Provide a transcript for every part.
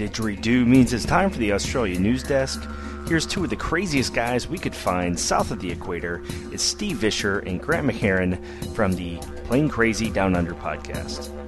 didgeridoo means it's time for the Australia News Desk. Here's two of the craziest guys we could find south of the equator. It's Steve Visscher and Grant McHerron from the Plane Crazy Down Under podcast.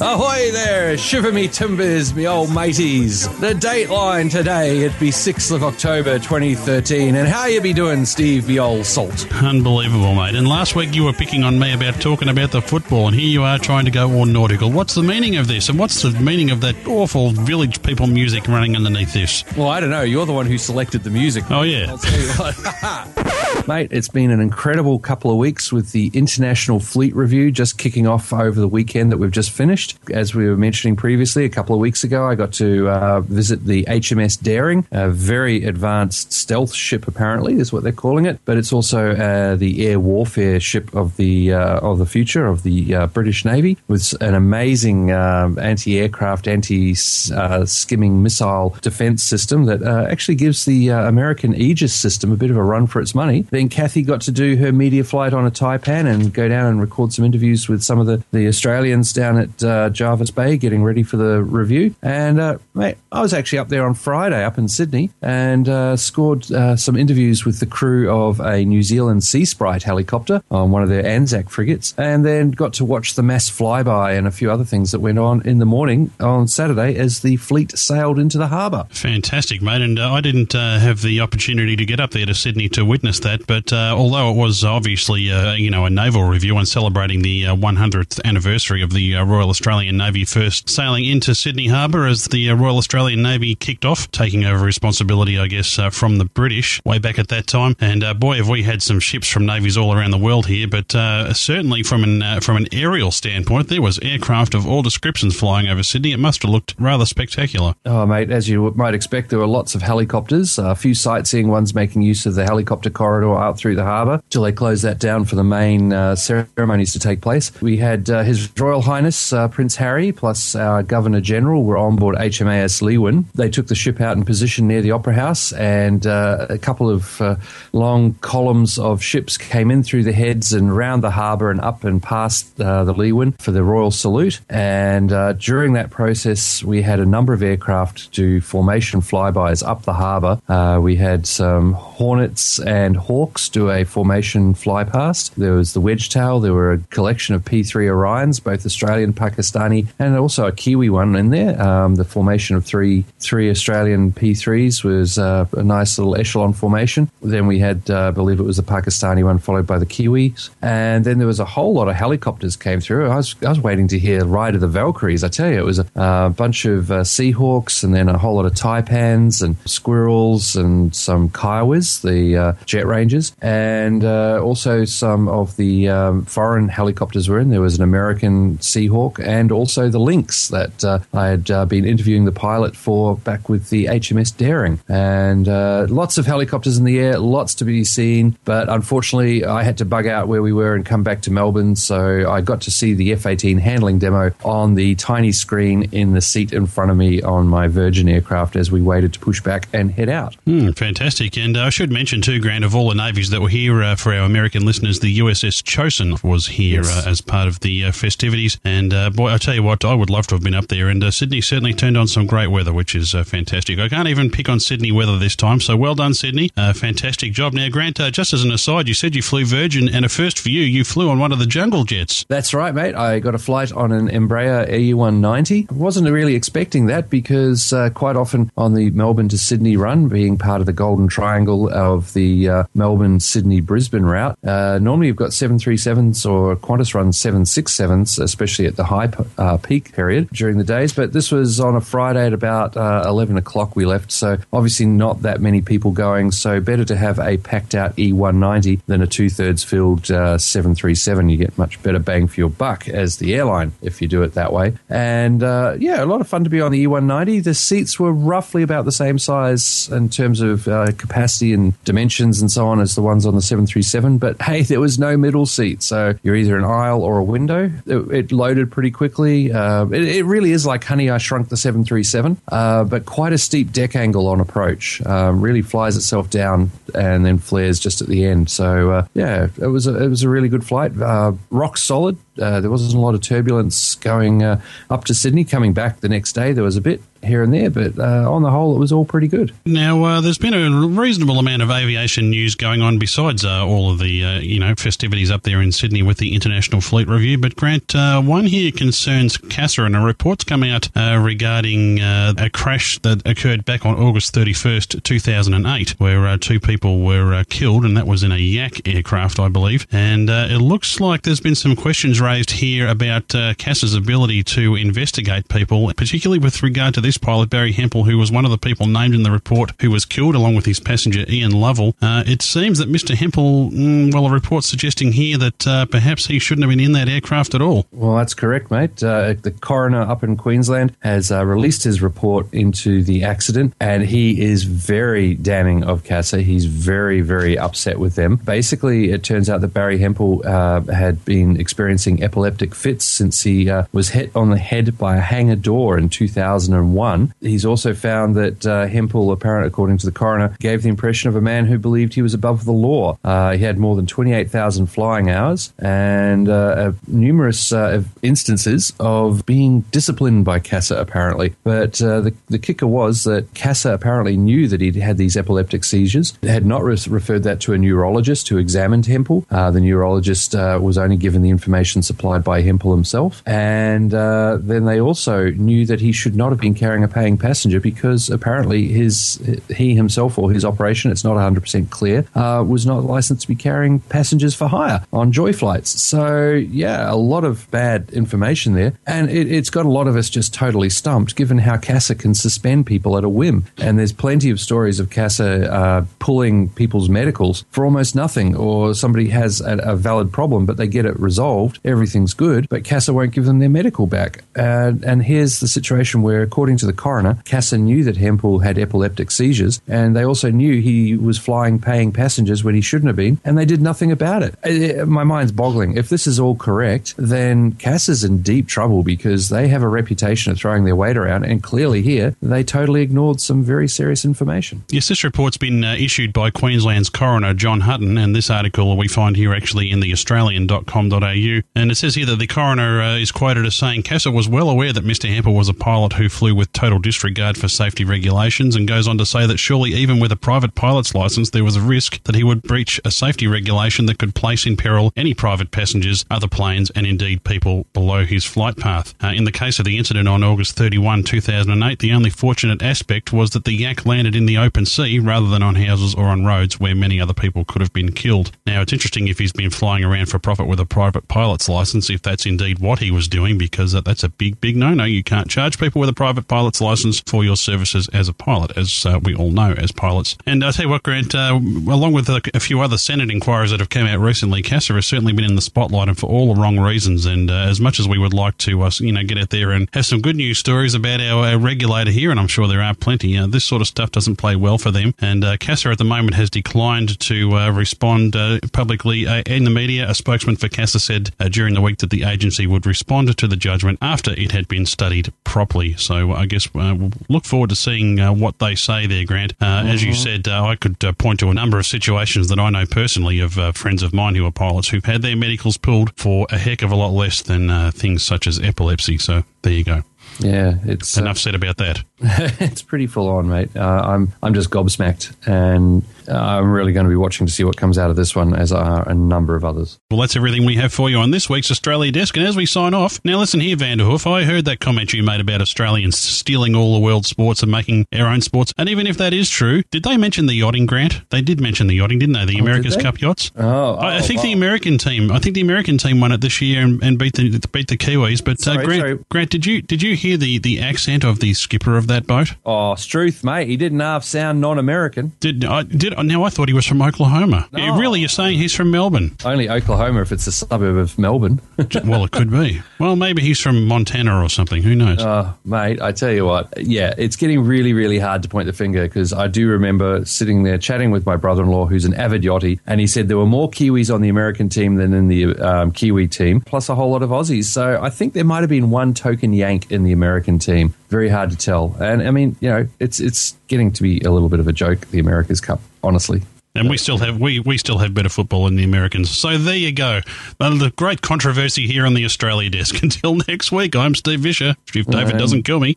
Ahoy there, shiver me timbers, me old mateys. The dateline today, it'd be 6th of October 2013. And how you be doing, Steve, the old salt? Unbelievable, mate. And last week you were picking on me about talking about the football, and here you are trying to go all nautical. What's the meaning of this? And what's the meaning of that awful village people music running underneath this? Well, I don't know. You're the one who selected the music. Oh, yeah. Mate, it's been an incredible couple of weeks with the International Fleet Review just kicking off over the weekend that we've just finished. As we were mentioning previously, a couple of weeks ago, I got to uh, visit the HMS Daring, a very advanced stealth ship, apparently, is what they're calling it. But it's also uh, the air warfare ship of the uh, of the future of the uh, British Navy, with an amazing um, anti-aircraft, anti-skimming missile defense system that uh, actually gives the uh, American Aegis system a bit of a run for its money. Then Kathy got to do her media flight on a Taipan and go down and record some interviews with some of the, the Australians down at uh, Jervis Bay getting ready for the review. And, uh, mate, I was actually up there on Friday up in Sydney and uh, scored uh, some interviews with the crew of a New Zealand Sea Sprite helicopter on one of their Anzac frigates and then got to watch the mass flyby and a few other things that went on in the morning on Saturday as the fleet sailed into the harbour. Fantastic, mate. And uh, I didn't uh, have the opportunity to get up there to Sydney to witness that, but uh, although it was obviously, uh, you know, a naval review and celebrating the uh, 100th anniversary of the uh, Royal Australian Navy first sailing into Sydney Harbour as the uh, Royal Australian Navy kicked off, taking over responsibility, I guess, uh, from the British way back at that time. And uh, boy, have we had some ships from navies all around the world here, but uh, certainly from an uh, from an aerial standpoint, there was aircraft of all descriptions flying over Sydney. It must have looked rather spectacular. Oh, mate, as you might expect, there were lots of helicopters, a few sightseeing ones making use of the helicopter corridor out through the harbour till they closed that down for the main uh, ceremonies to take place. We had uh, His Royal Highness uh, Prince Harry plus our Governor General were on board HMAS Leeuwin. They took the ship out in position near the Opera House, and uh, a couple of uh, long columns of ships came in through the heads and round the harbour and up and past the Leeuwin for the royal salute. And during that process, we had a number of aircraft do formation flybys up the harbour. We had some Hornets and Hawks do a formation fly past. There was the wedge Wedgetail. There were a collection of P3 Orions, both Australian, Pakistani, and also a Kiwi one in there. Um, the formation of three three Australian P3s was uh, a nice little echelon formation. Then we had, uh, I believe it was the Pakistani one, followed by the Kiwis, and then there was a whole lot of helicopters came through. I was I was waiting to hear Ride of the Valkyries. I tell you, it was a uh, bunch of uh, Seahawks, and then a whole lot of Taipans and Squirrels and some Kiowas, the uh, Jet Rangers, and uh, also some of the um, foreign helicopters were in. There was an American Seahawk and also the Lynx that uh, I had uh, been interviewing the pilot for back with the HMS Daring. And uh, lots of helicopters in the air, lots to be seen. But unfortunately, I had to bug out where we were and come back to Melbourne. So I got to see the F 18 handling demo on the tiny screen in the seat in front of me on my Virgin aircraft as we waited to push back and head out. Hmm, fantastic. And uh, I should mention, too, Grant, of all the navies that were here uh, for our American listeners, the USS Chosin was here Yes. uh, as part of the uh, festivities. And uh, boy, I tell you what, I would love to have been up there. And uh, Sydney certainly turned on some great weather, which is uh, fantastic. I can't even pick on Sydney weather this time. So well done, Sydney. Uh, fantastic job. Now, Grant, uh, just as an aside, you said you flew Virgin, and a first for you, you flew on one of the jungle jets. That's right, mate. I got a flight on an Embraer E190. I wasn't really expecting that because uh, quite often on the Melbourne to Sydney run, being part of the Golden Triangle of the uh, Melbourne Sydney Brisbane route, uh, normally you've got 737s or Qantas runs 767s, especially at the high uh, peak period during the days. But this was on a Friday at about uh, 11 o'clock we left, so obviously not that many people going. So better to have a packed out E190 than a two thirds filled uh, 737. You get much better bang for your buck as the airline if you do it that way. And uh, yeah, a lot of fun to be on the E190. The seats were roughly about the same size in terms of uh, capacity and dimensions and so on as the ones on the 737. But hey, there was no middle seat, so you're either an aisle or a window. It, it loaded pretty quickly. Uh, it, it really is like Honey, I Shrunk the 737, uh, but quite a steep deck angle on approach. Um, really flies itself down and then flares just at the end. So uh, yeah, it was a, it was a really good flight. Uh, rock solid. Uh, there wasn't a lot of turbulence going uh, up to Sydney. Coming back the next day, there was a bit here and there, but uh, on the whole, it was all pretty good. Now, uh, there's been a reasonable amount of aviation news going on besides uh, all of the you know festivities up there in Sydney with the International Fleet Review. But Grant, one here concerns CASA, and a report's come out regarding a crash that occurred back on August 31st, 2008, where two people were killed, and that was in a Yak aircraft, I believe. And it looks like there's been some questions raised here about CASA's ability to investigate people, particularly with regard to this pilot, Barry Hempel, who was one of the people named in the report who was killed along with his passenger Ian Lovell. Uh, it seems that Mr. Hempel, mm, well, a report suggesting here that uh, perhaps he shouldn't have been in that aircraft at all. Well, that's correct, mate. Uh, the coroner up in Queensland has uh, released his report into the accident, and he is very damning of CASA. He's very, very upset with them. Basically, it turns out that Barry Hempel uh, had been experiencing epileptic fits since he uh, was hit on the head by a hangar door in 2001. He's also found that uh, Hempel, apparently, according to the coroner, gave the impression of a man who believed he was above the law. Uh, he had more than 28,000 flying hours and uh, numerous uh, instances of being disciplined by CASA, apparently. But uh, the, the kicker was that CASA apparently knew that he'd had these epileptic seizures, had not re- referred that to a neurologist who examined Hempel. The neurologist was only given the information supplied by Hempel himself. And then they also knew that he should not have been carrying a paying passenger because apparently his he himself or his operation, it's not 100% clear, uh, was not licensed to be carrying passengers for hire on joy flights. So, yeah, a lot of bad information there. And it, has got a lot of us just totally stumped given how CASA can suspend people at a whim. And there's plenty of stories of CASA uh, pulling people's medicals for almost nothing, or somebody has a, a, valid problem, but they get it resolved, everything's good, but CASA won't give them their medical back. Uh, and here's the situation where, according to the coroner, CASA knew that Hempel had epileptic seizures, and they also knew he was flying paying passengers when he shouldn't have been, and they did nothing about it. it my mind's boggling. If this is all correct, then CASA's in deep trouble because they have a reputation of throwing their weight around, and clearly here they totally ignored some very serious information. Yes, this report's been uh, issued by Queensland's coroner John Hutton, and this article we find here actually in the Australian.com.au, and it says here that the coroner uh, is quoted as saying CASA was well aware that Mr. Hempel was a pilot who flew with with total disregard for safety regulations and goes on to say that surely even with a private pilot's license, there was a risk that he would breach a safety regulation that could place in peril any private passengers, other planes, and indeed people below his flight path. Uh, in the case of the incident on August 31, 2008, the only fortunate aspect was that the yak landed in the open sea rather than on houses or on roads where many other people could have been killed. Now, it's interesting if he's been flying around for profit with a private pilot's license, if that's indeed what he was doing, because that's a big, big no no. You can't charge people with a private pilot's license for your services as a pilot, as uh, we all know as pilots. And I tell you what, Grant, uh, along with a, a, few other Senate inquiries that have come out recently, CASA has certainly been in the spotlight and for all the wrong reasons. And uh, as much as we would like to, uh, you know, get out there and have some good news stories about our, our regulator here, and I'm sure there are plenty, uh, this sort of stuff doesn't play well for them. And uh, CASA at the moment has declined to respond publicly in the media. A spokesman for CASA said during the week that the agency would respond to the judgment after it had been studied properly. So I guess uh, look forward to seeing uh, what they say there, Grant. Uh, mm-hmm. As you mm-hmm. said, uh, I could uh, point to a number of situations that I know personally of uh, friends of mine who are pilots who've had their medicals pulled for a heck of a lot less than things such as epilepsy. So there you go. Yeah, it's enough said about that. it's pretty full on, mate. I'm I'm just gobsmacked, and I'm really going to be watching to see what comes out of this one, as are a number of others. Well, that's everything we have for you on this week's Australia Desk. And as we sign off, now listen here, Vanderhoof. I heard that comment you made about Australians stealing all the world's sports and making our own sports. And even if that is true, did they mention the yachting grant? They did mention the yachting, didn't they? The oh, America's Cup yachts. Oh, oh I, I think wow. the American team. I think the American team won it this year and, and beat the beat the Kiwis. But uh, sorry, uh, Grant, sorry. Grant, did you did you hear the, the accent of the skipper of that boat? Oh, Struth, mate. He didn't half sound non-American. Did I did now? I thought he was from Oklahoma. Oh. Really, you're saying he's from Melbourne? Only Oklahoma if it's a suburb of Melbourne. well, it could be. Well, maybe he's from Montana or something. Who knows? Oh, mate, I tell you what. Yeah, it's getting really, really hard to point the finger because I do remember sitting there chatting with my brother-in-law, who's an avid yachty, and he said there were more Kiwis on the American team than in the um, Kiwi team, plus a whole lot of Aussies. So I think there might have been one token Yank in the American team. Very hard to tell. And I mean, you know, it's it's getting to be a little bit of a joke, the America's Cup, honestly. And we still have we, we still have better football than the Americans. So there you go. the great controversy here on the Australia desk. Until next week, I'm Steve Visscher. If David um, doesn't kill me.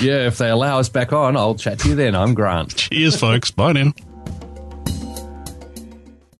Yeah, if they allow us back on, I'll chat to you then. I'm Grant. Cheers, folks. Bye now.